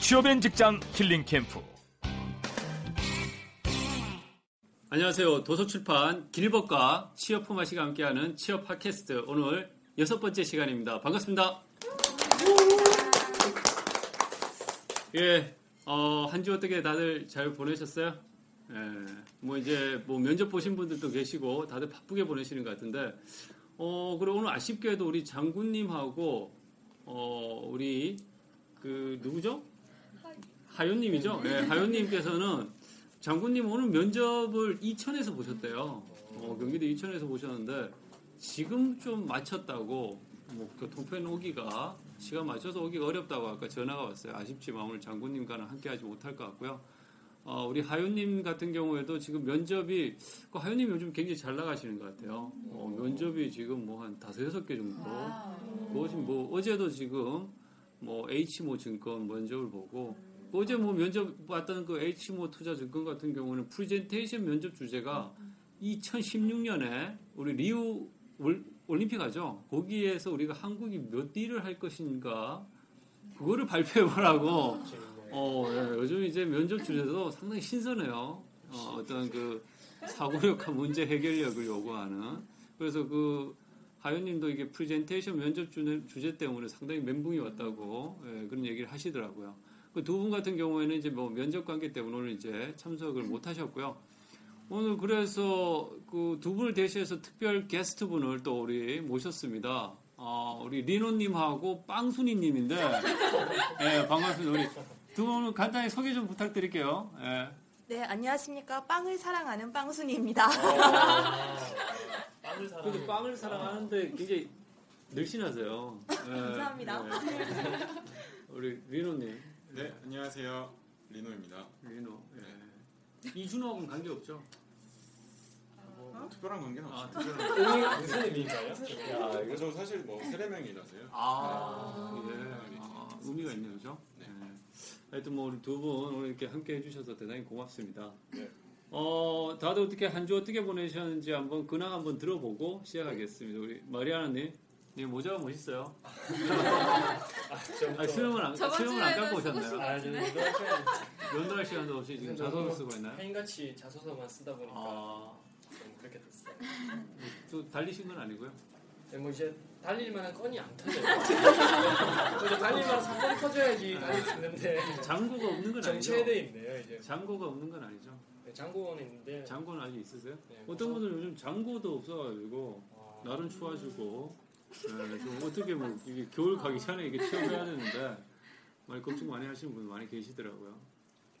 취업엔 직장 힐링 캠프 안녕하세요. 도서출판 길법과 취업 포마시가 함께하는 취업 팟캐스트 오늘 여섯 번째 시간입니다. 반갑습니다. 예, 어, 한 주 어떻게 다들 잘 보내셨어요? 예, 뭐 이제 뭐 면접 보신 분들도 계시고 다들 바쁘게 보내시는 것 같은데, 어, 그리고 오늘 아쉽게도 우리 장군님하고 어, 우리 그 누구죠? 하윤님이죠? 예, 하윤님께서는 장군님 오늘 면접을 이천에서 보셨대요. 어, 경기도 이천에서 보셨는데 지금 좀 마쳤다고 뭐 교통편 오기가 시간 맞춰서 오기가 어렵다고 아까 전화가 왔어요. 아쉽지만 오늘 장군님과는 함께하지 못할 것 같고요. 어, 우리 하윤님 같은 경우에도 지금 면접이 그 하윤님 요즘 굉장히 잘 나가시는 것 같아요. 어, 면접이 지금 뭐 한 다섯 여섯 개 정도. 그것이 뭐 어제도 지금 뭐 H모 증권 면접을 보고 어제 뭐 면접 봤던 그 H모 투자증권 같은 경우는 프리젠테이션 면접 주제가 2016년에 우리 리우 올- 올림픽 하죠. 거기에서 우리가 한국이 몇 위를 할 것인가 그거를 발표해 보라고. 어, 예, 요즘 이제 면접 주제도 상당히 신선해요. 어, 어떤 그 사고력과 문제 해결력을 요구하는. 그래서 그 하연님도 이게 프레젠테이션 면접 주제, 주제 때문에 상당히 멘붕이 왔다고 예, 그런 얘기를 하시더라고요. 그 두 분 같은 경우에는 이제 뭐 면접 관계 때문에 오늘 이제 참석을 못 하셨고요. 오늘 그래서 그 두 분을 대신해서 특별 게스트 분을 또 우리 모셨습니다. 어, 우리 리노님하고 빵순이님인데, 예, 반갑습니다. 우리 두 분 간단히 소개 좀 부탁드릴게요. 예. 네, 안녕하십니까. 빵을 사랑하는 빵순이입니다. 근데 빵을 사랑하는데 굉장히 늘씬하세요. 예, 감사합니다. 예. 우리 리노님, 네, 안녕하세요. 리노입니다. 리노. 예. 이준호하고는 관계 없죠? 뭐, 뭐 특별한 관계는 아, 없어요. 특별한. 무슨 의미인가요? 야, 이거 저 사실 뭐 세례명이라서요. 아, 네. 예. 아, 의미가 있네요, 그죠? 네. 예. 하여튼 뭐 우리 두분 오늘 이렇게 함께 해주셔서 대단히 고맙습니다. 네. 어, 다들 어떻게 한 주 어떻게 보내셨는지 한번 근황 한번 들어보고 시작하겠습니다. 우리 마리아나님, 님 모자가 멋있어요. 아, 수영을 안 수영을 안 갖고 오셨나요? 아, 저 이거 연도할 시간도 없이 지금 자소를 쓰고 있나요? 팬같이 자소서만 쓰다 보니까 아, 좀 그렇게 됐어요. 또 달리신 건 아니고요. 네, 뭐 이제 달릴 만한 건이 안 터져요. 이제 달릴 만한 사건이 터져야지 달릴 수 있는데 장고가 없는 건 아니죠? 정체돼 있네요 이제. 장고가 없는 건 아니죠? 네, 장고는 있는데 장고는 아직 있으세요? 네, 어떤 우선- 분들은 요즘 장고도 없어가지고 아, 날은 추워지고 네, 좀 어떻게 뭐 이게 겨울 가기 전에 이게 취업해야 되는데 많이 걱정 많이 하시는 분 많이 계시더라고요.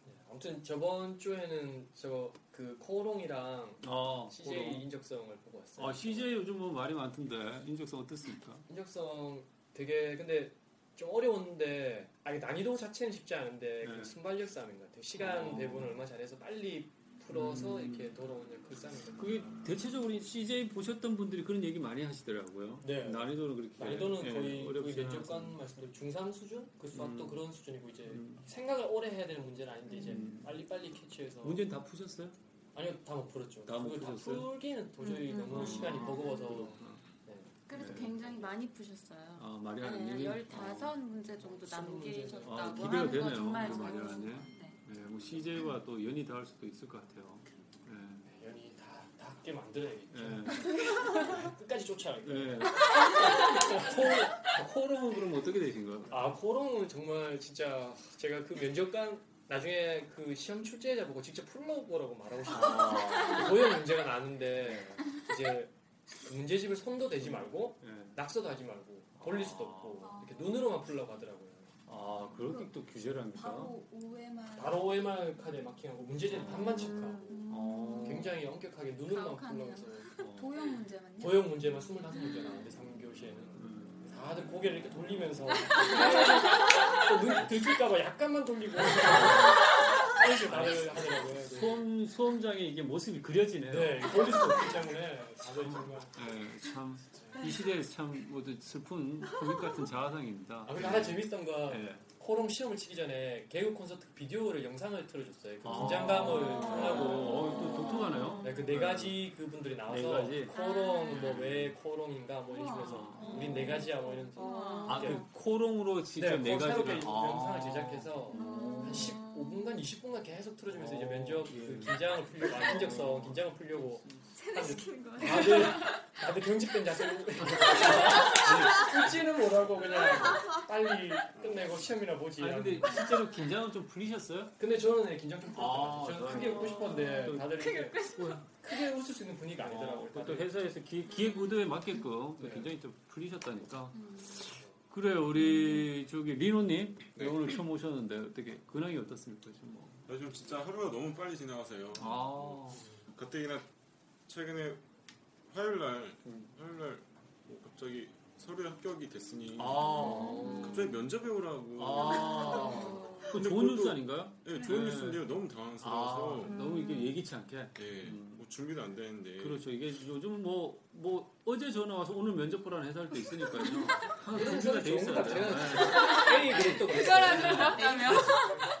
네, 아무튼 저번 주에는 저 그 코롱이랑 아, CJ 인적성을 보고 왔어요. 아 CJ 요즘 뭐 말이 많던데 인적성 어떻습니까? 인적성 되게 근데 좀 어려웠는데 아 이게 난이도 자체는 쉽지 않은데 네. 그 순발력 싸움인 것 같아요. 시간 어. 배분을 얼마 잘해서 빨리 풀어서 음. 이렇게 돌아오는 그 같아요. 그게 대체적으로 이 CJ 보셨던 분들이 그런 얘기 많이 하시더라고요. 네. 난이도는 그렇게 난이도는 예, 거의 어렵지 거의 않아서. 면접관 말씀대로 중3 수준? 그 수학도 음. 그런 수준이고 이제 음. 생각을 오래 해야 되는 문제는 아닌데 이제 음. 빨리빨리 캐치해서 문제는 다 푸셨어요? 아니요 다 못 풀었죠. 다못 그걸 다 풀었어요? 풀기는 도저히 음, 음, 너무 음. 시간이 버거워서 그렇구나. 그래도 네. 굉장히 많이 푸셨어요. 아 네, 마리아님이 15 문제 정도 스무 문제 남기셨다고 아, 기대가 하는 거 되네요, 정말 마리아님. 것 같아요. 네, 뭐 CJ와 또 연이 닿을 수도 있을 것 같아요. 네. 네, 연이 다 닿게 만들어야겠죠. 네. 끝까지 쫓아야겠죠. 네. 코, 코롱은 그럼 어떻게 되신가요? 아 코롱은 정말 진짜 제가 그 면접관 나중에 그 시험 출제자 보고 직접 풀러보라고 말하고 싶어요. 고형 문제가 나는데 이제 그 문제집을 손도 대지 말고 네. 낙서도 하지 말고 돌릴 수도 없고 이렇게 눈으로만 풀려고 하더라고요. 아, 그렇게 또 규제를 합니까? 바로 5회만 바로 OMR 카드에 마킹하고 문제지는 반만 체크하고 음, 어. 굉장히 엄격하게 가혹하네요. 풀러서 어. 도형 문제만요? 도형 문제만 25문제 나왔는데 3교시에는 음. 다 다들 고개를 이렇게 돌리면서 또눈 들킬까봐 약간만 돌리고 이렇게 말을 하더라고요. 네. 수험 수험장에 이게 모습이 그려지네요. 네, 돌릴 수 없기 때문에 다들 정말. 네, 참. 이 시대에서 참 모두 슬픈 코믹 같은 자화상입니다. 아, 그리고 하나 재밌었던 거 네. 코롱 시험을 치기 전에 개그 콘서트 비디오를 영상을 틀어줬어요. 그 아. 긴장감을 어, 풀라고. 또 독특하네요. 네, 그 네 가지 그분들이 나와서 네 가지. 코롱 뭐 왜 코롱인가 뭐 이런 식으로 우린 네 가지야 뭐 이러면서 아, 이렇게 그 코롱으로 직접 네, 네, 가지를 아. 영상을 제작해서 한 15분간 20분간 계속 틀어주면서 이제 면접 그 긴장을 풀려고 아, 인적성 긴장을 풀려고 하는데 다들 다들 경직된 자세로 웃지는 못하고 그냥 빨리 끝내고 시험이나 보지. 아니 근데 실제로 긴장은 좀 풀리셨어요? 근데 저는 네, 긴장 좀 풀었던 것 아. 저는. 크게 웃고 싶었는데 또 다들 크게 크게 웃을 수 있는 분위기가 아니더라고요. 또 다들. 회사에서 기, 기획 의도에 맞게끔 또 네. 굉장히 좀 풀리셨다니까. 그래요, 우리 저기 리노님 네. 오늘 처음 오셨는데 어떻게 근황이 어떻습니까 지금 뭐? 요즘 진짜 하루가 너무 빨리 지나가서요. 아, 가뜩이나 최근에 화요일 날 화요일 날 뭐 갑자기 서류 합격이 됐으니 아, 갑자기 면접에 오라고. 아, 그 근데 좋은 뉴스 아닌가요? 네, 좋은 네. 뉴스인데요. 너무 아, 당황스러워서. 너무 이게 예기치 않게. 네, 음. 뭐 준비도 안 되는데. 그렇죠. 이게 요즘 뭐, 뭐, 어제 전화 와서 오늘 면접 보라는 회사도 있으니까요. 항상 준비가 돼 있어야 돼요. 네. A 그룹도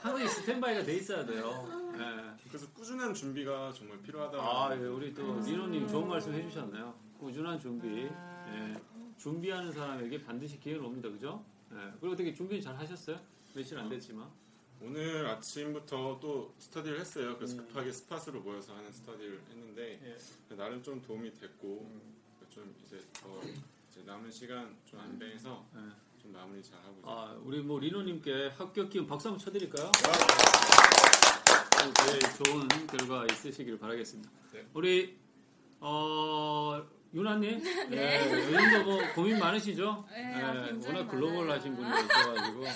항상 스탠바이가 돼 있어야 돼요. 네. 그래서 꾸준한 준비가 정말 필요하다. 아, 예, 우리 또 리노님 좋은 말씀 해주셨네요. 꾸준한 준비. 예. 준비하는 사람에게 반드시 기회는 옵니다. 그죠? 예. 그리고 어떻게 준비 잘 하셨어요? 며칠 안 됐지만. 오늘 아침부터 또 스터디를 했어요. 그래서 음. 급하게 스팟으로 모여서 하는 스터디를 했는데 예. 나름 좀 도움이 됐고 좀 이제 더 이제 남은 시간 좀안 빼서 예. 좀 마무리 잘 하고 있어요. 아, 우리 뭐 리노님께 합격 기원 박수 한번 쳐드릴까요? 아, 네, 좋은 결과 있으시길 바라겠습니다. 네. 우리 어 유나님, 네. 요즘도 뭐 고민 많으시죠? 네, 아, 굉장히 워낙 글로벌하신 분이. 있어가지고. 네.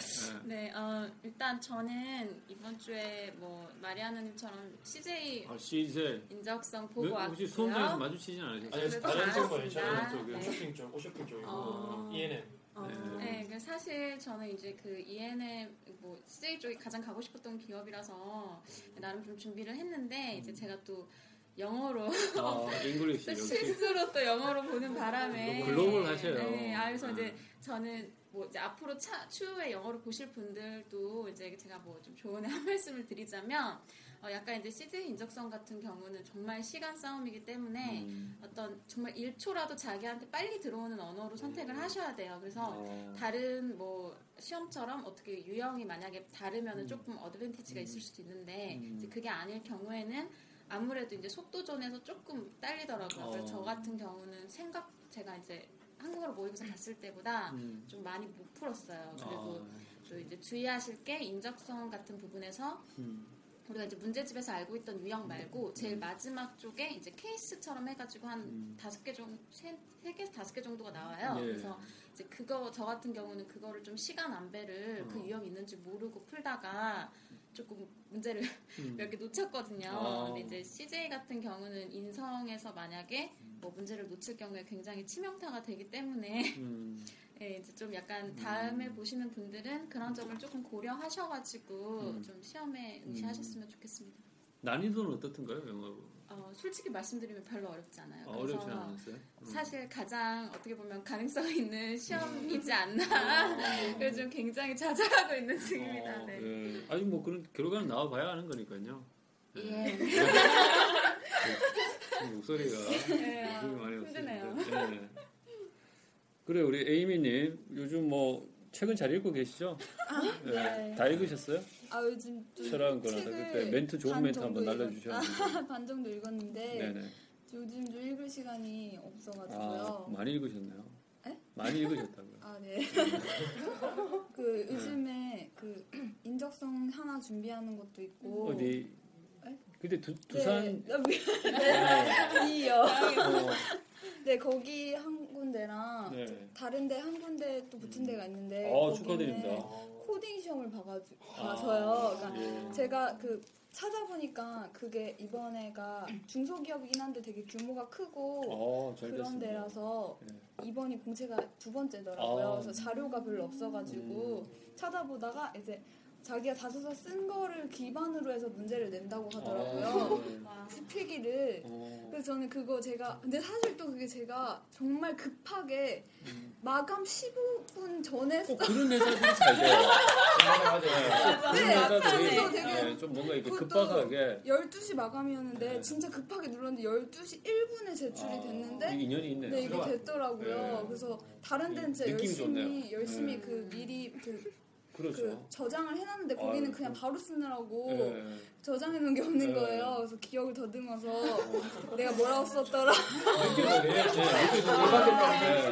네, 어, 일단 저는 이번 주에 뭐 마리아나님처럼 CJ 아, CJ. 인적성 보고 네, 왔고요. 혹시 수험장에서 마주치진 않으셨어요? 아니 다른 친구가 잘했습니다. 있잖아요. 네. 오쇼핑 쪽, 오쇼핑 쪽이고 어. ENM. 어, 네. 네, 그 사실 저는 이제 그 ENM 뭐 CJ 쪽이 가장 가고 싶었던 기업이라서 나름 좀 준비를 했는데 이제 제가 또 영어로 아, English. 실수로 또 영어로 보는 바람에 너무 글로벌 하셔요. 네, 아, 그래서 이제 네. 저는 뭐 이제 앞으로 차, 추후에 영어를 보실 분들도 이제 제가 뭐 좀 조언의 한 말씀을 드리자면 어, 약간 이제 CJ 인적성 같은 경우는 정말 시간 싸움이기 때문에 음. 어떤 정말 1초라도 자기한테 빨리 들어오는 언어로 선택을 하셔야 돼요. 그래서 어. 다른 뭐 시험처럼 어떻게 유형이 만약에 다르면 은 음. 조금 어드밴티지가 있을 수도 있는데 음. 이제 그게 아닐 경우에는 아무래도 이제 속도전에서 조금 딸리더라고요. 그래서 어. 저 같은 경우는 생각 제가 이제 한국어로 모의고사 봤을 때보다 음. 좀 많이 못 풀었어요. 그리고 아, 또 이제 주의하실 게 인적성 같은 부분에서 음. 우리가 이제 문제집에서 알고 있던 유형 말고 제일 마지막 쪽에 이제 케이스처럼 해가지고 한 음. 다섯 개 정도 세, 세 개, 다섯 개 정도가 나와요. 예. 그래서 이제 그거 저 같은 경우는 그거를 좀 시간 안배를 그 어. 유형 있는지 모르고 풀다가 조금 문제를 음. 몇개 놓쳤거든요. 아. 근데 이제 CJ 같은 경우는 인성에서 만약에 뭐 문제를 놓칠 경우에 굉장히 치명타가 되기 때문에 음. 예, 이제 좀 약간 다음에 보시는 분들은 그런 점을 조금 고려하셔가지고 음. 좀 시험에 응시하셨으면 좋겠습니다. 난이도는 어떻던가요, 영어? 어, 솔직히 말씀드리면 별로 어렵지 않아요. 아, 어렵지 않았어요? 음. 사실 가장 어떻게 보면 가능성 있는 시험이지 않나. 그래서 좀 굉장히 좌절하고 있는 중입니다. 어, 네. 예. 아니 뭐 그런 결과는 나와 봐야 하는 거니까요. 예. 지금 목소리가 네, 아, 굉장히 많이 힘드네요. 그래 우리 에이미님 요즘 뭐 책은 잘 읽고 계시죠? 예. 네. 다 읽으셨어요? 아 요즘 좀 철학은 거나 그때 멘트 좋은 반 멘트 한번 날려주셨는데. 반 정도 읽었는데 네네. 요즘 좀 읽을 시간이 아 없어가지고요. 많이 읽으셨네요. 에? 많이 읽으셨다고요. 아 네. 그 요즘에 그 인적성 하나 준비하는 것도 있고 어디? 에? 그때 두, 두산 네, 네, 이요. 어, 네 거기 한 군데 데랑 네. 다른 데 한 군데 또 붙은 데가 있는데 아, 축하드립니다. 코딩 시험을 봐가지고 아, 봐서요. 그러니까 예. 제가 그 찾아보니까 그게 이번에가 중소기업이긴 한데 되게 규모가 크고 어, 잘 그런. 데라서 네. 이번이 공채가 두 번째더라고요. 아. 그래서 자료가 별로 없어가지고 찾아보다가 이제 자기가 자소서 쓴 거를 기반으로 해서 문제를 낸다고 하더라고요. 아, 네. 필기를. 어. 그래서 저는 그거 제가 근데 사실 또 그게 제가 정말 급하게 마감 15분 전에 꼭 그런 회사들이 잘 돼요. 맞아, 맞아. 네, 그래서 되게 네, 좀 뭔가 이렇게 급박하게 12시 마감이었는데 네. 진짜 급하게 눌렀는데 12시 1분에 제출이 아, 됐는데 이게 인연이 있네요. 네, 이게 됐더라고요. 네. 그래서 다른 데는 진짜 느낌이 열심히 좋네요. 열심히 네. 그 미리 그, 그렇죠. 그 저장을 해놨는데 거기는 아유, 그냥 바로 쓰느라고 네. 저장해 놓은 게 없는 네. 거예요. 그래서 기억을 더듬어서 내가 뭐라고 썼더라.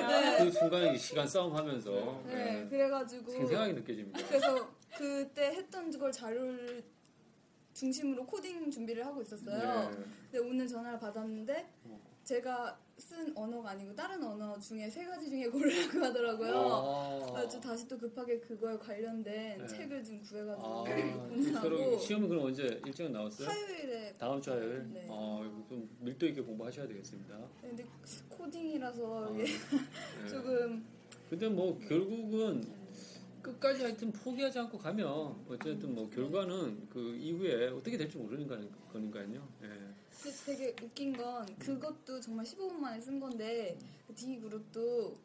네. 그 순간에 이 시간 싸움하면서 네, 네. 그래가지고 생생하게 느껴집니다. 그래서 그때 했던 걸 자료를 중심으로 코딩 준비를 하고 있었어요. 네. 근데 오늘 전화를 받았는데 제가 쓴 언어가 아니고 다른 언어 중에 세 가지 중에 고르라고 하더라고요. 아. 그래서 다시 또 급하게 그거에 관련된 네. 책을 좀 구해가지고 아, 공부하고 시험은 그럼 언제 일정은 나왔어요? 화요일에 다음 주 화요일? 네. 아, 좀 밀도 있게 공부하셔야 되겠습니다. 근데 코딩이라서 아, 이게 네. 조금 근데 뭐 결국은 끝까지 하여튼 포기하지 않고 가면 어쨌든 뭐 결과는 그 이후에 어떻게 될지 모르는 거- 거니까요. 예. 근데 되게 웃긴 건 그것도 정말 15분 만에 쓴 건데 그 D 그룹도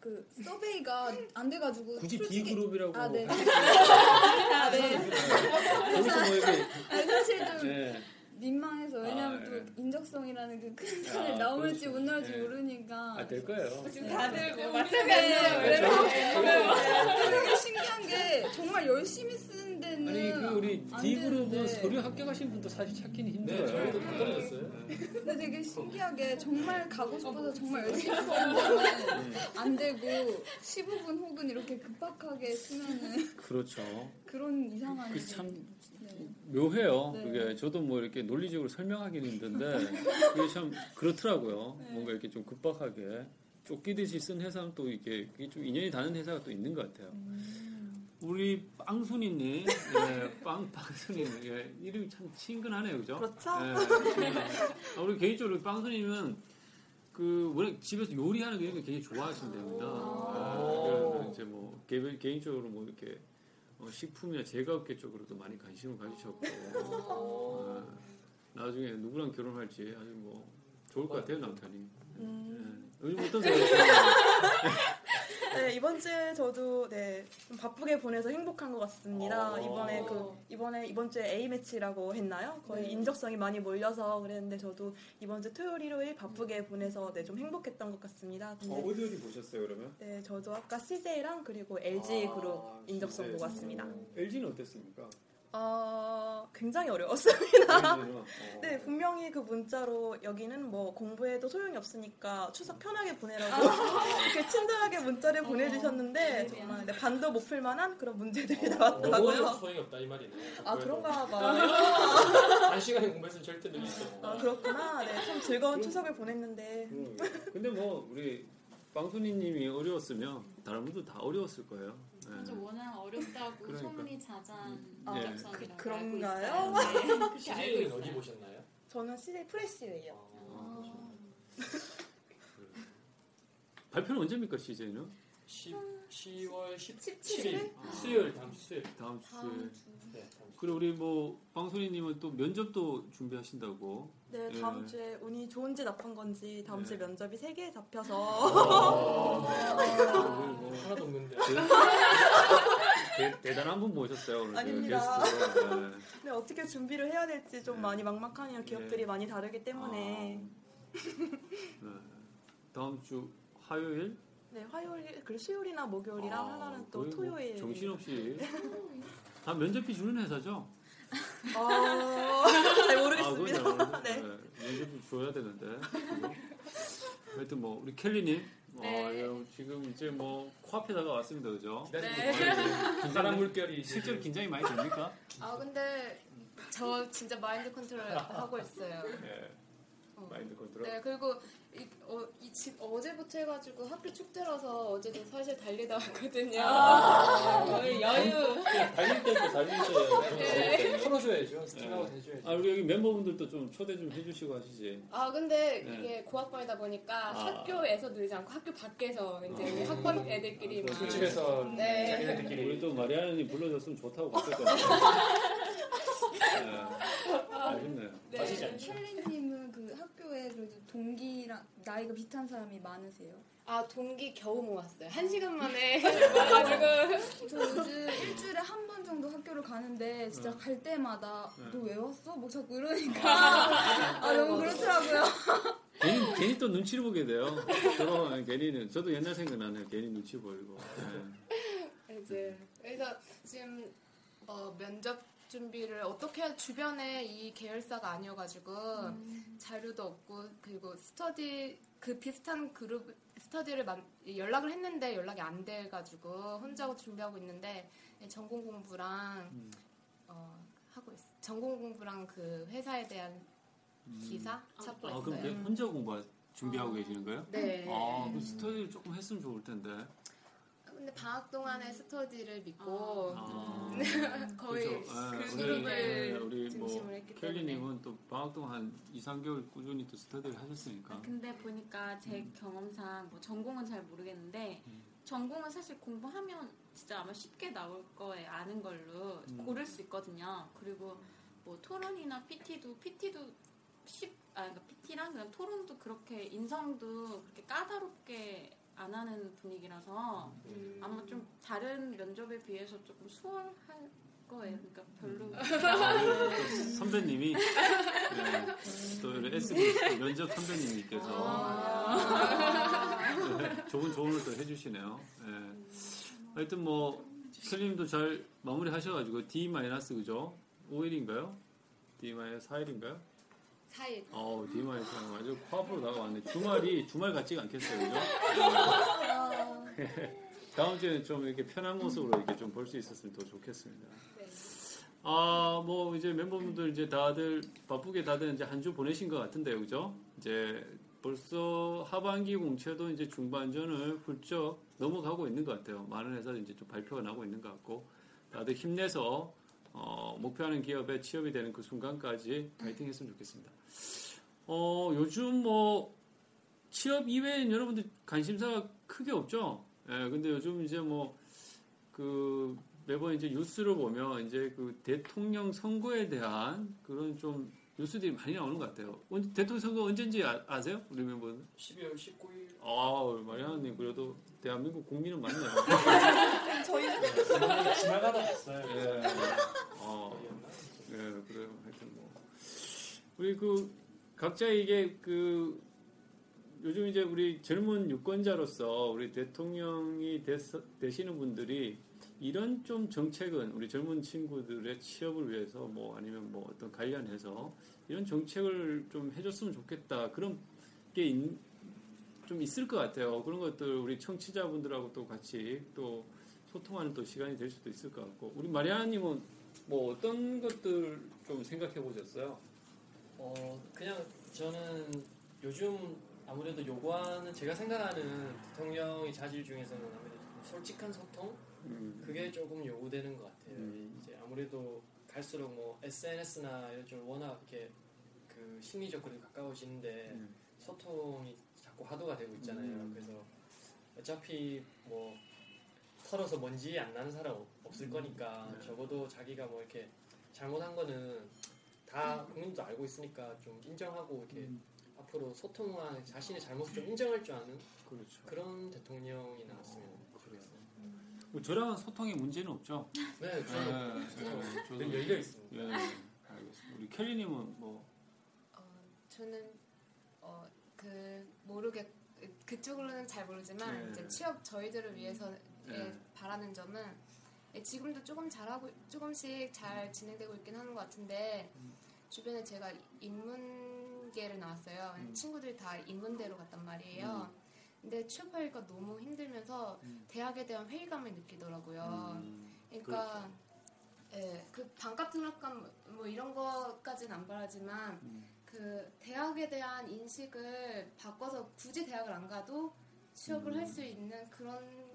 그 서베이가 안 돼가지고 음. 굳이 솔직히- D 그룹이라고 아, 네. 하시- 아, 네. 거기서 뭐 이렇게 아니, 사실 좀 예. 민망해서 왜냐면 아, 또 예. 인적성이라는 그큰 아, 산을 나올지 그렇죠. 못 나올지 예. 모르니까 아, 될 거예요. 지금 다들 뭐 네, 마찬가지예요. 그래서 그렇죠. 되게 신기한 게 정말 열심히 쓰는 데는 아니 그 우리 안 D 그룹은 되는데 서류 합격하신 분도 사실 찾기는 힘들어요. 네, 저희도 다 떨어졌어요. 근데 되게 신기하게 정말 가고 싶어서 정말 열심히 쓰는 데는 안 되고 15분 혹은 이렇게 급박하게 쓰면은 그렇죠. 그런 이상한 그참 네. 묘해요. 네. 그게 저도 뭐 이렇게 논리적으로 설명하기는 힘든데 그게 참 그렇더라고요. 네. 뭔가 이렇게 좀 급박하게 쫓기듯이 쓴 회사는 또 이게 그게 좀 인연이 닿는 회사가 또 있는 것 같아요. 음. 우리 빵순이님, 예, 빵 빵순이, 예, 이름이 참 친근하네요, 그죠? 그렇죠. 예, 예. 아, 우리 개인적으로 빵순이는 그 원래 집에서 요리하는 거 이런 거 굉장히 좋아하신답니다. 예, 그래서 이제 뭐 개, 개인적으로 뭐 이렇게 어, 식품이나 제과업계 쪽으로도 많이 관심을 가지셨고 어, 나중에 누구랑 결혼할지 아주 뭐 좋을 것 같아요 남편이. 음. 예. 요즘 어떤 생각이세요? 네, 이번 주에 저도 네, 좀 바쁘게 보내서 행복한 것 같습니다. 어. 이번에 그 이번에 이번 주에 A 매치라고 했나요? 거의 네. 인적성이 많이 몰려서 그랬는데 저도 이번 주 토요일 일요일 바쁘게 보내서 네, 좀 행복했던 것 같습니다. 어디 어디 보셨어요 그러면? 네, 저도 아까 CJ랑 그리고 LG 아, 그룹 인적성 네. 보고 왔습니다. LG는 어땠습니까? 어, 굉장히 어려웠습니다. LG는 어. 네, 분명히 그 문자로 여기는 뭐 공부해도 소용이 없으니까 추석 편하게 보내라고 이렇게 친절하게 문자를 보내주셨는데 정말 네, 반도 못 풀 만한 그런 문제들이 어, 뭐 나왔더라고요. 소용이 없다 이 말이네. 아, 그런가 봐. 한 시간에 공부했으면 절대 늘릴 수 없다. 아, 그렇구나. 네, 참 즐거운 추석을 보냈는데. 그러게요. 근데 뭐 우리 빵순이님이 어려웠으면 다른 분도 다 어려웠을 거예요. 네. 맞아, 워낙 어렵다고 그러니까. 소문이 자자한 아, 그- 알고 그 런가요? 있어요. 네, 그렇게 알고 CJ는 있어요. 어디 보셨나요? 저는 CJ 프레시웨이요. 아, 발표는 언제입니까 CJ는? 10, 10월 17일? 17일 수요일 다음 주 수요일. 다음 주에. 다음 주. 네, 다음 주. 그리고 우리 뭐 빵순이님은 또 면접도 준비하신다고. 네, 예. 다음 주에 운이 좋은지 나쁜 건지 다음 주에 네. 면접이 3개 잡혀서 뭐 하나도 없는데. 대, 대단한 분 모셨어요 오늘 아닙니다. 게스트로. 네. 네, 어떻게 준비를 해야 될지 좀 네. 많이 막막하네요. 기업들이 네. 많이 다르기 때문에. 네. 다음 주 화요일 네, 화요일, 그리고 수요일이나 목요일이랑 아, 하나는 또뭐 토요일. 정신없이 다 면접비 주는 회사죠? 어, 잘 아, 모르겠습니다. 그건 네. 면접비 줘야 되는데. 하여튼 뭐 우리 켈리님, 네. 어, 예, 지금 이제 뭐 코앞에 다가 왔습니다, 그죠? 네. 긴장한 물결이 실제로 긴장이 많이 됩니까? 아 근데 저 진짜 mind control 하고 있어요. 예. mind control. 네, 그리고 이, 어, 이 집, 어제부터 해가지고 학교 축제라서 어제도 사실 달리다 왔거든요. 아, 여유. 달릴 때도 달리셔야 네. 풀어줘야죠. steam out 해줘야죠. 아, 우리 여기 멤버분들도 좀 초대 좀 해주시고 하시지. 아 근데 네. 이게 고학번이다 보니까 아. 학교에서 놀지 않고 학교 밖에서 이제 우리 학번 애들끼리 막 술집에서 네. 자기네들끼리 우리 또 마리아님 불러줬으면 좋다고 갔었거든요. 네. 아쉽네요. 네. 켈리님은 그 학교에 그래도 동기랑 나이가 비슷한 사람이 많으세요? 아 동기 겨우 모았어요. 한 시간 만에 모아가지고 저 요즘 일주일에 한 번 정도 학교를 가는데 진짜 갈 때마다 네. 너 왜 왔어? 뭐 자꾸 이러니까 아 너무 그렇더라고요. 괜히, 괜히 또 눈치를 보게 돼요. 저도 괜히는, 저도 옛날 생각나네요. 괜히 눈치 보이고. 네. 이제 그래서 지금 어, 면접 준비를 어떻게 해야 주변에 이 계열사가 아니어가지고 자료도 없고 그리고 스터디 그 비슷한 그룹 스터디를 만- 연락을 했는데 연락이 안 돼가지고 혼자 준비하고 있는데 전공 공부랑 어, 하고 있 전공 공부랑 그 회사에 대한 기사 찾고 아, 있어요. 그럼 그냥 혼자 공부 준비하고 계시는 거예요? 네. 아, 그 스터디를 조금 했으면 좋을 텐데. 근데 방학 동안에 스터디를 믿고 아, 거의 그죠. 예, 그 그룹을 예, 우리 뭐 중심으로 했기 때문에 켈리님은 또 방학 동안 한 2, 3개월 꾸준히 또 스터디를 하셨으니까. 근데 보니까 제 경험상 뭐 전공은 잘 모르겠는데 전공은 사실 공부하면 진짜 아마 쉽게 나올 거에 아는 걸로 음. 고를 수 있거든요. 그리고 뭐 토론이나 PT도 PT도 쉽, 아 그러니까 PT랑 그냥 토론도 그렇게 인성도 그렇게 까다롭게 안 하는 분위기라서 음. 아마 좀 다른 면접에 비해서 조금 수월할 거예요. 그러니까 별로 아, 또 선배님이 네, 또 우리 SB 면접 선배님께서 네, 좋은 조언을 또 해주시네요. 네. 하여튼 뭐 켈리님도 잘 마무리 하셔가지고 D 마이너스 그죠? 5일인가요? D 마이너스 4일인가요? 4일 어, D 마이너스 아주 파워풀로 다가왔네. 주말이 주말 같지가 않겠어요, 그죠? 네. 다음 주에는 좀 이렇게 편한 모습으로 이렇게 좀 볼 수 있었으면 더 좋겠습니다. 아, 뭐 이제 멤버분들 이제 다들 바쁘게 다들 이제 한 주 보내신 것 같은데요, 그죠? 이제 벌써 하반기 공채도 이제 중반전을 훌쩍 넘어가고 있는 것 같아요. 많은 회사 이제 좀 발표가 나고 있는 것 같고 다들 힘내서 어, 목표하는 기업에 취업이 되는 그 순간까지 파이팅 했으면 좋겠습니다. 어, 요즘 뭐 취업 이외엔 여러분들 관심사가 크게 없죠. 예, 근데 요즘 이제 뭐 그 매번 이제 뉴스를 보면 이제 그 대통령 선거에 대한 그런 좀 뉴스들이 많이 나오는 것 같아요. 언제- 대통령 선거 언제인지 아, 세요 우리 멤버는? 12월 19일 아, 마리아님 그래도 대한민국 국민은 맞네요. 저희는 지나가다 봤어요. 예. 어, 예, 그래요. 하여튼 뭐. 우리 그, 각자 이게 그, 요즘 이제 우리 젊은 유권자로서 우리 대통령이 되, 되시는 분들이 이런 좀 정책은 우리 젊은 친구들의 취업을 위해서 뭐 아니면 뭐 어떤 관련해서 이런 정책을 좀 해줬으면 좋겠다. 그런 게 있- 좀 있을 것 같아요. 그런 것들 우리 청취자분들하고 또 같이 또 소통하는 또 시간이 될 수도 있을 것 같고 우리 마리아님은 뭐 어떤 것들 좀 생각해 보셨어요? 어 그냥 저는 요즘 아무래도 요구하는 제가 생각하는 대통령의 자질 중에서는 아무래도 좀 솔직한 소통 음, 그게 조금 요구되는 것 같아요. 음. 이제 아무래도 갈수록 뭐 SNS나 요즘 워낙 이렇게 그 심리적으로 가까워지는데 음. 소통이 자꾸 화두가 되고 있잖아요. 음. 그래서 어차피 뭐 털어서 먼지 안 나는 사람 없- 없을 음. 거니까 네. 적어도 자기가 뭐 이렇게 잘못한 거는 다 국민도 알고 있으니까 좀 인정하고 이렇게 음. 앞으로 소통과 자신의 잘못을 좀 인정할 줄 아는 그렇죠. 그런 대통령이 나왔으면. 뭐 저랑은 소통에 문제는 없죠. 네, 저는 네, 네, 저도 늘 열려 있습니다. 예, 알겠습니다. 우리 켈리님은 뭐 어, 저는 어, 그 모르겠 그쪽으로는 잘 모르지만 네. 이제 취업 저희들을 위해서 예, 네. 바라는 점은 예, 지금도 조금 잘하고 조금씩 잘 진행되고 있긴 하는 것 같은데 주변에 제가 인문계를 나왔어요. 음. 친구들이 다 인문대로 갔단 말이에요. 근데 취업하기가 너무 힘들면서 음. 대학에 대한 회의감을 느끼더라고요. 음, 그러니까 예, 그 반값 등록금 뭐 이런 거까지는 안 바라지만 음. 그 대학에 대한 인식을 바꿔서 굳이 대학을 안 가도 취업을 할 수 있는 그런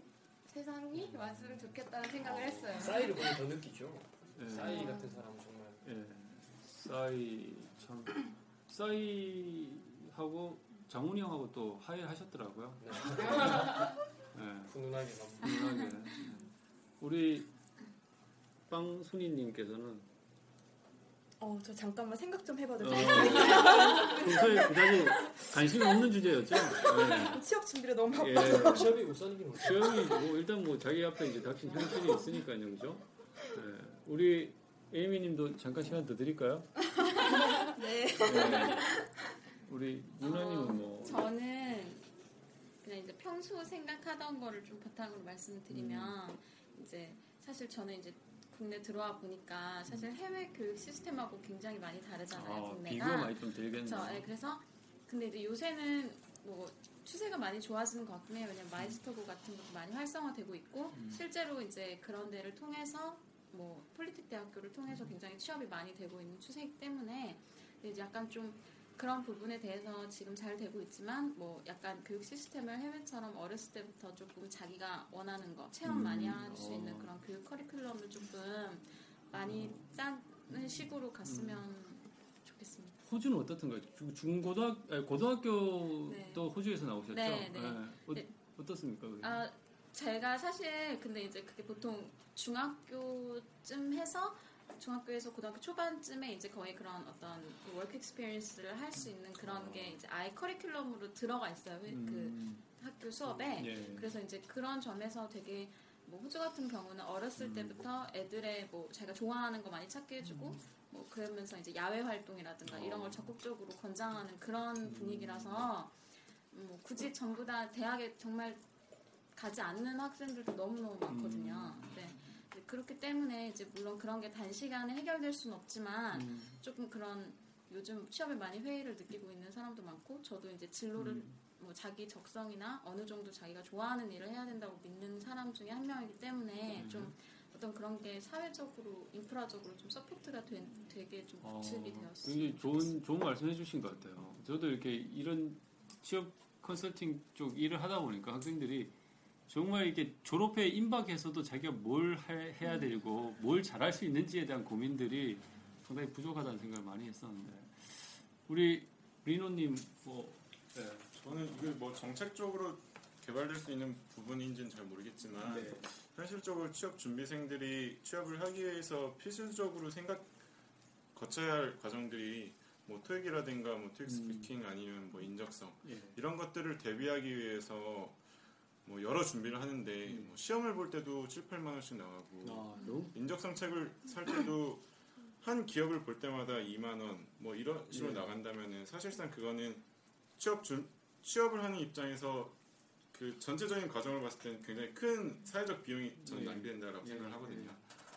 세상이 왔으면 좋겠다는 생각을 했어요. 싸이를 보면 더 느끼죠. 예. 싸이 같은 사람은 정말 예. 싸이 참 싸이하고 장훈이 형하고 또 하이를 하셨더라고요. 네. 예. 훈훈하게 막 훈훈하게. 예. 우리 빵순이님께서는 어, 저 잠깐만 생각 좀 해봐도 어, 돼요? 평소에 그다지 관심이 없는 주제였죠. 예. 취업 준비를 너무 예. 바빠서. 취업이 우선이긴 우선. 시험이 뭐 일단 뭐 자기 앞에 이제 닥친 현실이 있으니까요, 그죠? 예. 우리 에이미님도 잠깐 시간 더 드릴까요? 네. 예. 우리 누나님은 뭐 저는 그냥 이제 평소 생각하던 거를 좀 바탕으로 말씀을 드리면 음. 이제 사실 저는 이제 국내 들어와 보니까 사실 해외 교육 시스템하고 굉장히 많이 다르잖아요. 아, 국내가. 비교가 많이 좀 들겠네요. 그렇죠. 예, 그래서 근데 이제 요새는 뭐 추세가 많이 좋아지는 것 같긴 해요. 왜냐면 마이스터고 같은 것도 많이 활성화되고 있고 음. 실제로 이제 그런 데를 통해서 뭐 폴리틱 대학교를 통해서 굉장히 취업이 많이 되고 있는 추세이기 때문에 이제 약간 좀 그런 부분에 대해서 지금 잘 되고 있지만 뭐 약간 교육 시스템을 해외처럼 어렸을 때부터 조금 자기가 원하는 거 체험 음, 많이 할수 어. 있는 그런 교육 커리큘럼을 조금 많이 짜는 식으로 갔으면 좋겠습니다. 호주는 어떻던가요? 중- 중고등학 아니, 고등학교도 네. 호주에서 나오셨죠? 네, 네. 어, 네. 어 떻습니까? 그게? 아, 제가 사실 근데 이제 그게 보통 중학교쯤 해서 중학교에서 고등학교 초반쯤에 이제 거의 그런 어떤 그 work experience를 할 수 있는 그런 게 이제 아예 커리큘럼으로 들어가 있어요. 회- 음. 그 학교 수업에. 예. 그래서 이제 그런 점에서 되게 뭐 호주 같은 경우는 어렸을 음. 때부터 애들의 뭐 자기가 좋아하는 거 많이 찾게 해주고 음. 뭐 그러면서 이제 야외 활동이라든가 이런 어. 걸 적극적으로 권장하는 그런 분위기라서 뭐 굳이 전부 다 대학에 정말 가지 않는 학생들도 너무너무 많거든요. 음. 네. 네, 그렇기 때문에 이제 물론 그런 게 단시간에 해결될 수는 없지만 음. 조금 그런 요즘 취업에 많이 회의를 느끼고 있는 사람도 많고 저도 이제 진로를 음. 뭐 자기 적성이나 어느 정도 자기가 좋아하는 일을 해야 된다고 믿는 사람 중에 한 명이기 때문에 음. 좀 어떤 그런 게 사회적으로 인프라적으로 좀 support가 된, 되게 좀 어, 구축이 되었어요. 굉장히 좋은 좋은 말씀 해 주신 것 같아요. 저도 이렇게 이런 취업 컨설팅 쪽 일을 하다 보니까 학생들이 정말 이렇게 졸업해 임박해서도 자기가 뭘 해, 해야 되고 뭘 잘할 수 있는지에 대한 고민들이 상당히 부족하다는 생각을 많이 했었는데 우리 리노님 뭐 네. 저는 이게 뭐 정책적으로 개발될 수 있는 부분인지는 잘 모르겠지만 네. 현실적으로 취업 준비생들이 취업을 하기 위해서 필수적으로 생각 거쳐야 할 과정들이 뭐 토익이라든가 뭐 토익 스피킹 아니면 뭐 인적성 예. 이런 것들을 대비하기 위해서 뭐 여러 준비를 하는데 뭐 시험을 볼 때도 7, 8만 원씩 나가고 아, 인적성 책을 살 때도 한 기업을 볼 때마다 2만 원 뭐 이런 식으로 예. 나간다면은 사실상 그거는 취업 준 취업을 하는 입장에서 그 전체적인 과정을 봤을 때는 굉장히 큰 사회적 비용이 저는 예. 낭비된다라고 예. 생각을 하거든요.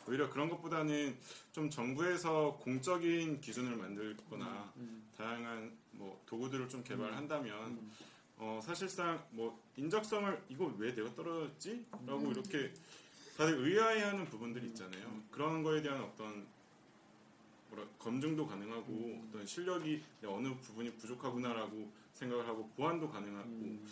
오히려 그런 것보다는 좀 정부에서 공적인 기준을 만들거나 음. 다양한 뭐 도구들을 좀 개발한다면 음. 어, 사실상 뭐 인적성을 이거 왜 내가 떨어졌지? 라고 음. 이렇게 다들 의아해하는 부분들이 있잖아요. 그런 거에 대한 어떤 뭐라 검증도 가능하고 음. 어떤 실력이 어느 부분이 부족하구나라고 생각을 하고 보완도 가능하고 음.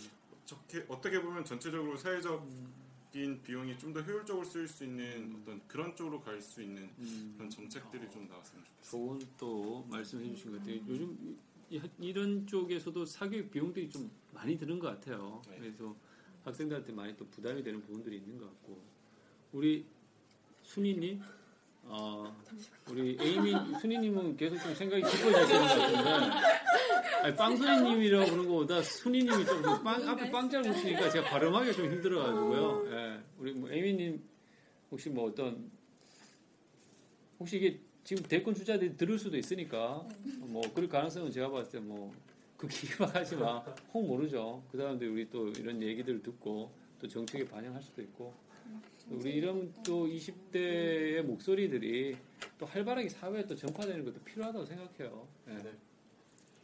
어떻게 어떻게 보면 전체적으로 사회적인 비용이 좀 더 효율적으로 쓰일 수 있는 어떤 그런 쪽으로 갈 수 있는 음. 그런 정책들이 좀 나왔으면 좋겠어요. 좋은 또 말씀해 주신 것 같아요. 요즘 이- 이런 쪽에서도 사교육 비용들이 좀 많이 드는 것 같아요. 네. 그래서 학생들한테 많이 또 부담이 되는 부분들이 있는 것 같고 우리 순이님, 어, 우리 에이미 순이님은 계속 좀 생각이 깊어지시는 것 같은데. 아니, 빵순이님이라고 그런 것보다 순이님이 좀 빵, 앞에 빵자를 붙이니까 제가 발음하기가 좀 힘들어가지고요. 예, 우리 뭐 에이미님 혹시 뭐 어떤 혹시 이게 지금 대권 주자들이 들을 수도 있으니까 뭐 그럴 가능성은 제가 봤을 때 뭐 극히박하지만 혹 모르죠. 그 사람들이 우리 또 이런 얘기들을 듣고 또 정책에 반영할 수도 있고 우리 이런 또 20대의 목소리들이 또 활발하게 사회에 또 전파되는 것도 필요하다고 생각해요. 예. 네.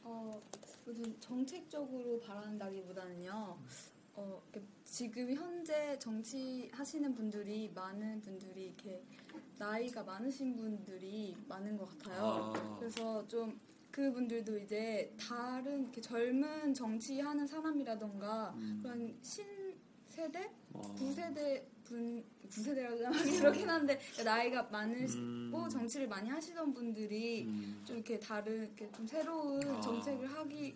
어, 무슨 정책적으로 바란다기보다는요. 어, 지금 현재 정치 하시는 분들이 많은 분들이 이렇게 나이가 많으신 분들이 많은 것 같아요. 아. 그래서 좀 그분들도 이제 다른 이렇게 젊은 정치하는 사람이라던가 음. 그런 신 세대, 어. 구세대 분 구세대라고 하기 그렇긴 한데 나이가 많으시고 음. 정치를 많이 하시던 분들이 음. 좀 이렇게 다른 이렇게 좀 새로운 아. 정책을 하기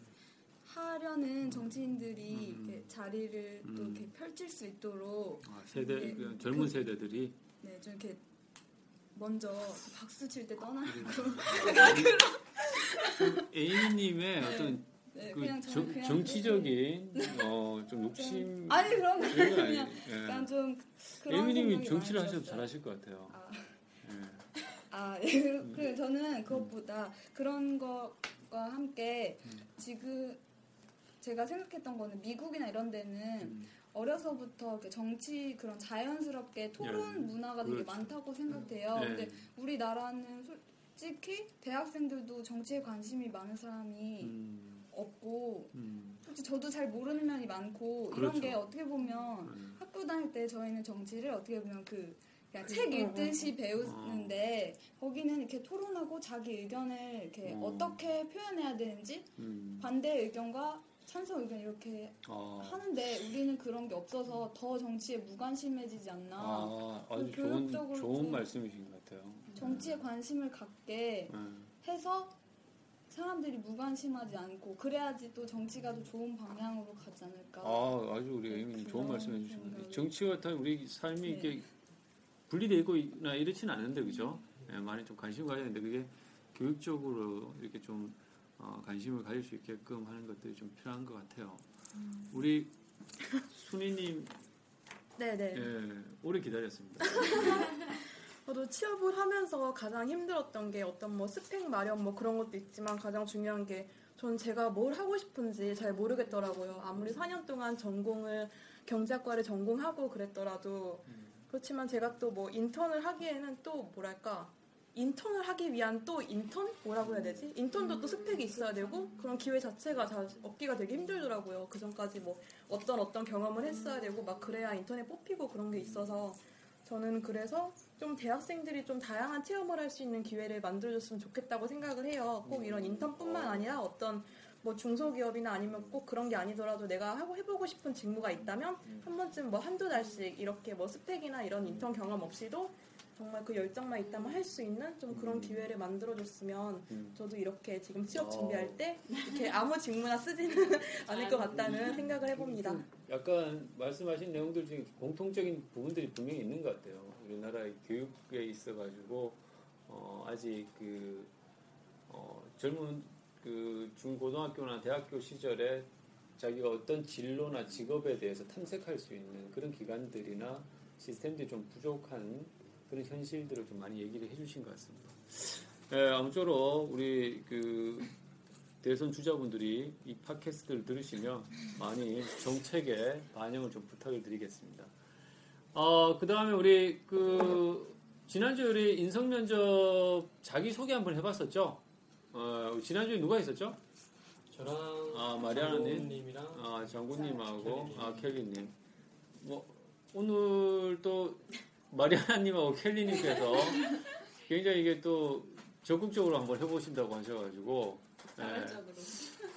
하려는 정치인들이 음. 이렇게 자리를 또 음. 이렇게 펼칠 수 있도록 아, 세대 네. 그 젊은 세대들이 네, 좀 이렇게 먼저 박수 칠 때 떠나고 A님의 어떤 네, 그 그냥 정, 저는 그냥 정치적인 어, 좀 욕심 아니 그런 거 그냥 아니- 예. 약간 좀 그런 A님이 정치를 들었어요. 잘하실 것 같아요. 아. 예. 아, 예. 그, 그 저는 그것보다 그런 것과 함께 음. 지금 제가 생각했던 거는 미국이나 이런 데는 음. 어려서부터 정치 그런 자연스럽게 토론 예. 문화가 되게 그렇죠. 많다고 생각해요. 예. 근데 우리나라는 솔직히 대학생들도 정치에 관심이 많은 사람이 음. 없고 음. 솔직히 저도 잘 모르는 면이 많고 그렇죠. 이런 게 어떻게 보면 음. 학교 다닐 때 저희는 정치를 어떻게 보면 그 그냥 책 읽듯이 배우는데 거기는 이렇게 토론하고 자기 의견을 이렇게 어. 어. 떻게 표현해야 되는지 음. 반대 의견과 찬성 의견 이렇게 아. 하는데 우리는 그런 게 없어서 더 정치에 무관심해지지 않나 아, 아주 그 좋은 좋은 좀 말씀이신 것 같아요. 정치에 관심을 갖게 음. 해서 사람들이 무관심하지 않고 그래야지 또 정치가 더 좋은 방향으로 가지 않을까 아, 아주 우리 에이미님 좋은 그런 말씀 해주신 것 같아요. 생각이. 정치와 다 우리 삶이 네. 이렇게 분리되고나 이렇지는 않은데 그죠? 예, 많이 좀 관심 가져야 되는데 그게 교육적으로 이렇게 좀 어, 관심을 가질 수 있게끔 하는 것들이 좀 필요한 것 같아요. 우리 순이님 네네. 예, 오래 기다렸습니다. 저도 취업을 하면서 가장 힘들었던 게 어떤 뭐 스펙 마련 뭐 그런 것도 있지만 가장 중요한 게전 제가 뭘 하고 싶은지 잘 모르겠더라고요. 아무리 4년 동안 전공을 경제학과를 전공하고 그랬더라도 그렇지만 제가 또 뭐 인턴을 하기에는 또 뭐랄까 인턴을 하기 위한 또 인턴 뭐라고 해야 되지? 인턴도 또 스펙이 있어야 되고 그런 기회 자체가 잘 얻기가 되게 힘들더라고요. 그 전까지 뭐 어떤 어떤 경험을 했어야 되고 막 그래야 인턴에 뽑히고 그런 게 있어서 저는 그래서 좀 대학생들이 좀 다양한 체험을 할 수 있는 기회를 만들어줬으면 좋겠다고 생각을 해요. 꼭 이런 인턴뿐만 아니라 어떤 뭐 중소기업이나 아니면 꼭 그런 게 아니더라도 내가 하고 해보고 싶은 직무가 있다면 한 번쯤 뭐 한두 달씩 이렇게 뭐 스펙이나 이런 인턴 경험 없이도 정말 그 열정만 있다면 할 수 있는 좀 그런 기회를 만들어줬으면 음. 저도 이렇게 지금 취업 어. 준비할 때 이렇게 아무 직무나 쓰지는 않을 것 같다는 생각을 해봅니다. 약간 말씀하신 내용들 중에 공통적인 부분들이 분명히 있는 것 같아요. 우리나라의 교육에 있어가지고 어, 아직 그 어, 젊은 그 중고등학교나 대학교 시절에 자기가 어떤 진로나 직업에 대해서 탐색할 수 있는 그런 기관들이나 시스템들이 좀 부족한 그런 현실들을 좀 많이 얘기를 해주신 것 같습니다. 예, 아무쪼록 우리 그 대선 주자분들이 이 팟캐스트를 들으시면 많이 정책에 반영을 좀 부탁을 드리겠습니다. 어, 그 다음에 우리 그 지난주에 우리 인성 면접 자기 소개 한번 해봤었죠? 어, 지난주에 누가 있었죠? 저랑 아, 마리아나님, 아, 장군님하고, 아, 켈리님. 뭐, 오늘 또 마리아나님하고 켈리님께서 굉장히 이게 또 적극적으로 한번 해보신다고 하셔가지고. 예. 자발적으로.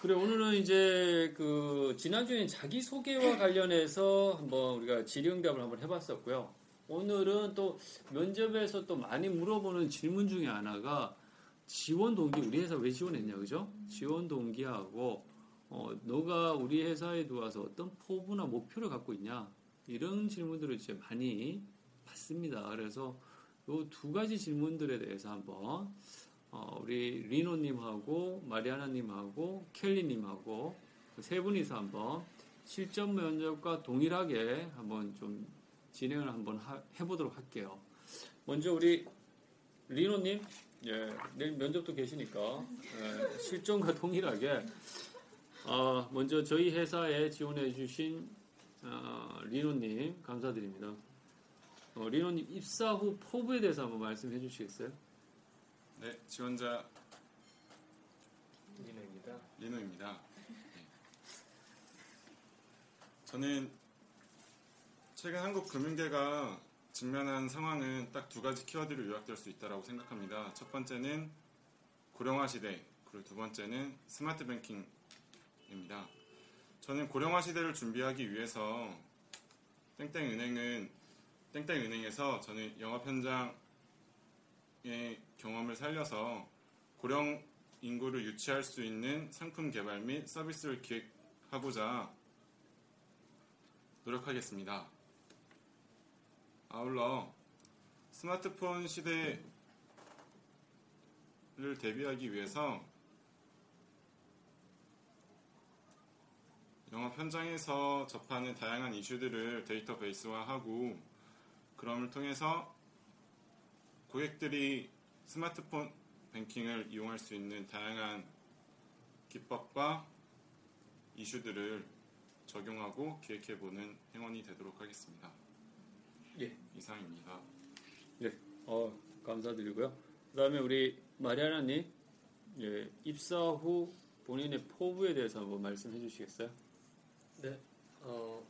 그래, 오늘은 이제 그, 지난주에는 자기 소개와 관련해서 한번 우리가 질의응답을 한번 해봤었고요. 오늘은 또 면접에서 또 많이 물어보는 질문 중에 하나가 지원 동기, 우리 회사 왜 지원했냐, 그죠? 지원 동기하고, 어, 너가 우리 회사에 들어와서 어떤 포부나 목표를 갖고 있냐? 이런 질문들을 이제 많이 받습니다. 그래서 이 두 가지 질문들에 대해서 한번, 어, 우리 리노님하고 마리아나님하고 켈리님하고 그세 분이서 한번 실전 면접과 동일하게 한번 좀 진행을 한번 하- 해보도록 할게요. 먼저 우리 리노님, 예, 내일 면접도 계시니까 예, 실전과 동일하게 어, 먼저 저희 회사에 지원해 주신 어, 리노님 감사드립니다. 어, 리노님 입사 후 포부에 대해서 한번 말씀해 주시겠어요? 네, 지원자 리노입니다. 리노입니다. 네. 저는 최근 한국 금융계가 직면한 상황은 딱 두 가지 키워드로 요약될 수 있다고 생각합니다. 첫 번째는 고령화 시대, 그리고 두 번째는 스마트 뱅킹입니다. 저는 고령화 시대를 준비하기 위해서 땡땡은행은 땡땡 은행에서 저는 영업 현장의 경험을 살려서 고령 인구를 유치할 수 있는 상품 개발 및 서비스를 기획하고자 노력하겠습니다. 아울러 스마트폰 시대를 대비하기 위해서 영업 현장에서 접하는 다양한 이슈들을 데이터베이스화하고 그럼을 통해서 고객들이 스마트폰 뱅킹을 이용할 수 있는 다양한 기법과 이슈들을 적용하고 기획해보는 행원이 되도록 하겠습니다. 예. 이상입니다. 네, 어, 감사드리고요. 그 다음에 우리 마리아나님, 예, 입사 후 본인의 포부에 대해서 뭐 말씀해 주시겠어요? 네, 어,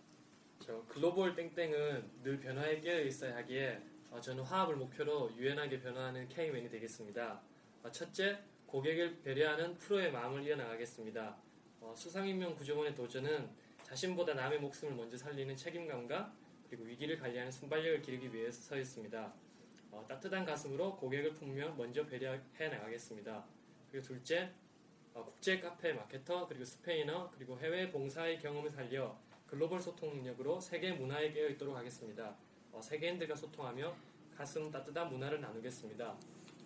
저 글로벌 땡땡은 늘 변화에 깨어 있어야 하기에 어, 저는 화합을 목표로 유연하게 변화하는 K맨이 되겠습니다. 어, 첫째, 고객을 배려하는 프로의 마음을 이어나가겠습니다. 어, 수상인명 구조원의 도전은 자신보다 남의 목숨을 먼저 살리는 책임감과 그리고 위기를 관리하는 순발력을 기르기 위해서 서 있습니다. 어, 따뜻한 가슴으로 고객을 품으며 먼저 배려해 나가겠습니다. 그리고 둘째, 어, 국제 카페 마케터 그리고 스페인어 그리고 해외 봉사의 경험을 살려 글로벌 소통 능력으로 세계 문화에 깨어 있도록 하겠습니다. 어, 세계인들과 소통하며 가슴 따뜻한 문화를 나누겠습니다.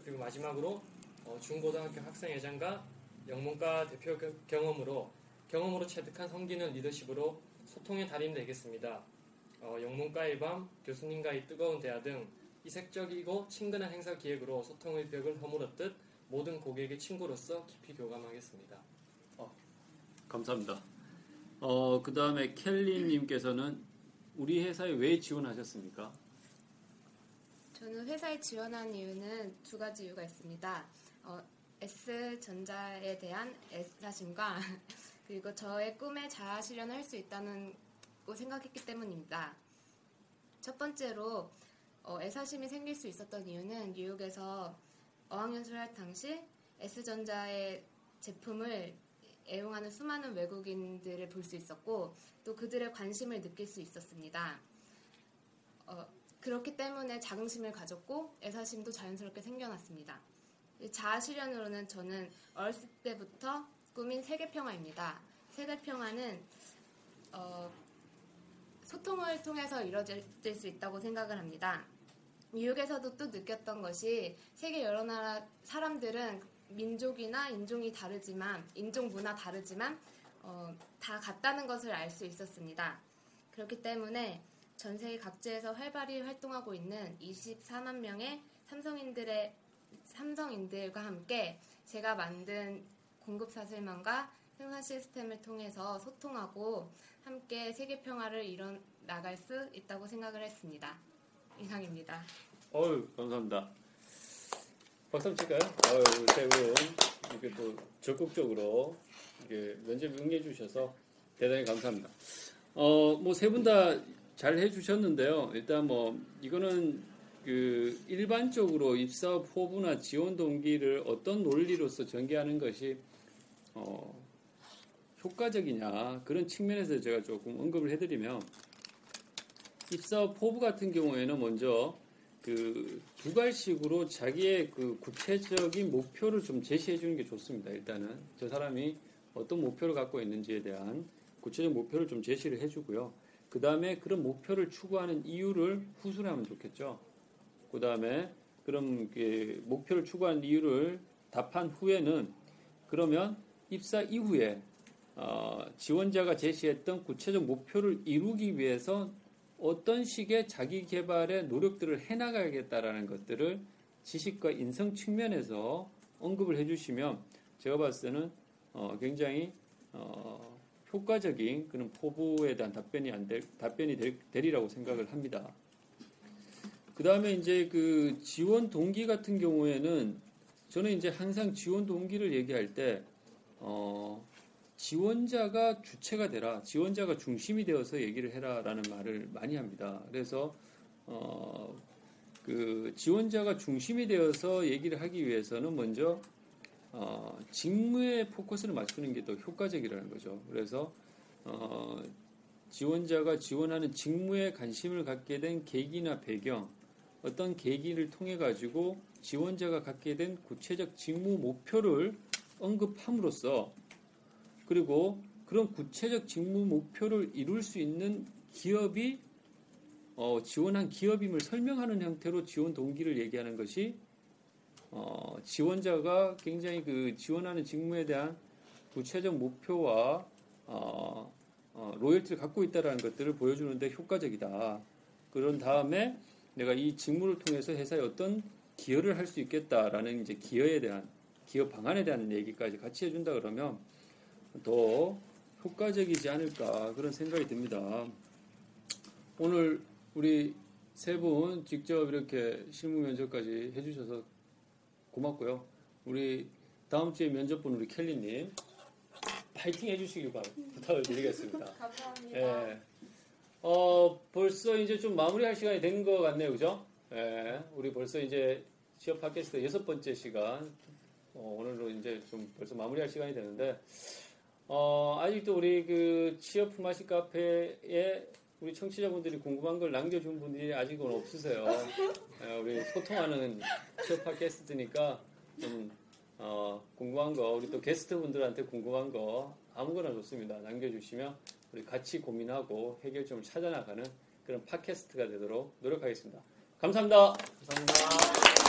그리고 마지막으로 어, 중고등학교 학생회장과 영문과 대표 겨- 경험으로 경험으로 체득한 성기는 리더십으로 소통의 달인 되겠습니다. 어, 영문과의 밤, 교수님과의 뜨거운 대화 등 이색적이고 친근한 행사 기획으로 소통의 벽을 허물었듯 모든 고객의 친구로서 깊이 교감하겠습니다. 감사합니다. 어, 그 다음에 켈리님께서는 우리 회사에 왜 지원하셨습니까? 저는 회사에 지원한 이유는 두 가지 이유가 있습니다. 어, S전자에 대한 애사심과 그리고 저의 꿈에 자아 실현을 할 수 있다는 고 생각했기 때문입니다. 첫 번째로 어, 애사심이 생길 수 있었던 이유는 뉴욕에서 어학연수를 할 당시 S전자의 제품을 애용하는 수많은 외국인들을 볼 수 있었고 또 그들의 관심을 느낄 수 있었습니다. 어, 그렇기 때문에 자긍심을 가졌고 애사심도 자연스럽게 생겨났습니다. 이 자아 실현으로는 저는 어렸을 때부터 꿈인 세계 평화입니다. 세계 평화는 어, 소통을 통해서 이루어질 수 있다고 생각을 합니다. 뉴욕에서도 또 느꼈던 것이 세계 여러 나라 사람들은 민족이나 인종이 다르지만 인종 문화 다르지만 어, 다 같다는 것을 알 수 있었습니다. 그렇기 때문에 전 세계 각지에서 활발히 활동하고 있는 24만 명의 삼성인들의 삼성인들과 함께 제가 만든 공급 사슬망과 생산 시스템을 통해서 소통하고 함께 세계 평화를 이뤄 나갈 수 있다고 생각을 했습니다. 이상입니다. 어유 감사합니다. 박수 한번 칠까요? 어유 세분 이렇게 또 적극적으로 이렇게 면접 응해 주셔서 대단히 감사합니다. 어, 뭐 세 분 다 잘 해주셨는데요. 일단 뭐 이거는 그 일반적으로 입사 포부나 지원 동기를 어떤 논리로서 전개하는 것이 어, 효과적이냐 그런 측면에서 제가 조금 언급을 해드리면 입사 포부 같은 경우에는 먼저 그 두갈식으로 자기의 그 구체적인 목표를 좀 제시해 주는 게 좋습니다. 일단은 저 사람이 어떤 목표를 갖고 있는지에 대한 구체적 목표를 좀 제시를 해주고요. 그 다음에 그런 목표를 추구하는 이유를 후술 하면 좋겠죠. 그 다음에 그럼 그 목표를 추구하는 이유를 답한 후에는 그러면 입사 이후에 어, 지원자가 제시했던 구체적 목표를 이루기 위해서 어떤 식의 자기 개발의 노력들을 해나가야겠다라는 것들을 지식과 인성 측면에서 언급을 해주시면 제가 봤을 때는 어, 굉장히 어, 효과적인 그런 포부에 대한 답변이 안 될, 답변이 될, 되리라고 생각을 합니다. 그 다음에 이제 그 지원 동기 같은 경우에는 저는 이제 항상 지원 동기를 얘기할 때, 어, 지원자가 주체가 되라, 지원자가 중심이 되어서 얘기를 해라라는 말을 많이 합니다. 그래서, 어, 그 지원자가 중심이 되어서 얘기를 하기 위해서는 먼저 어, 직무에 포커스를 맞추는 게 더 효과적이라는 거죠. 그래서 어, 지원자가 지원하는 직무에 관심을 갖게 된 계기나 배경, 어떤 계기를 통해 가지고 지원자가 갖게 된 구체적 직무 목표를 언급함으로써 그리고 그런 구체적 직무 목표를 이룰 수 있는 기업이 어, 지원한 기업임을 설명하는 형태로 지원 동기를 얘기하는 것이 어, 지원자가 굉장히 그 지원하는 직무에 대한 구체적 목표와 어, 어, 로열티를 갖고 있다는 것들을 보여주는데 효과적이다. 그런 다음에 내가 이 직무를 통해서 회사에 어떤 기여를 할 수 있겠다라는 이제 기여에 대한 기여 방안에 대한 얘기까지 같이 해준다 그러면 더 효과적이지 않을까 그런 생각이 듭니다. 오늘 우리 세 분 직접 이렇게 실무 면접까지 해주셔서 고맙고요. 우리 다음 주에 면접 본 우리 켈리님 파이팅 해주시길 바 부탁을 드리겠습니다. 감사합니다. 예. 어, 벌써 이제 좀 마무리할 시간이 된 것 같네요. 그죠? 예. 우리 벌써 이제 취업 팟캐스트 여섯 번째 시간. 어, 오늘로 이제 좀 벌써 마무리할 시간이 되는데, 어, 아직도 우리 그 취업 품앗이 카페에 우리 청취자분들이 궁금한 걸 남겨준 분들이 아직은 없으세요. 예, 우리 소통하는 취업 팟캐스트니까 좀, 어, 궁금한 거, 우리 또 게스트 분들한테 궁금한 거 아무거나 좋습니다. 남겨주시면 우리 같이 고민하고 해결점을 찾아나가는 그런 팟캐스트가 되도록 노력하겠습니다. 감사합니다. 감사합니다.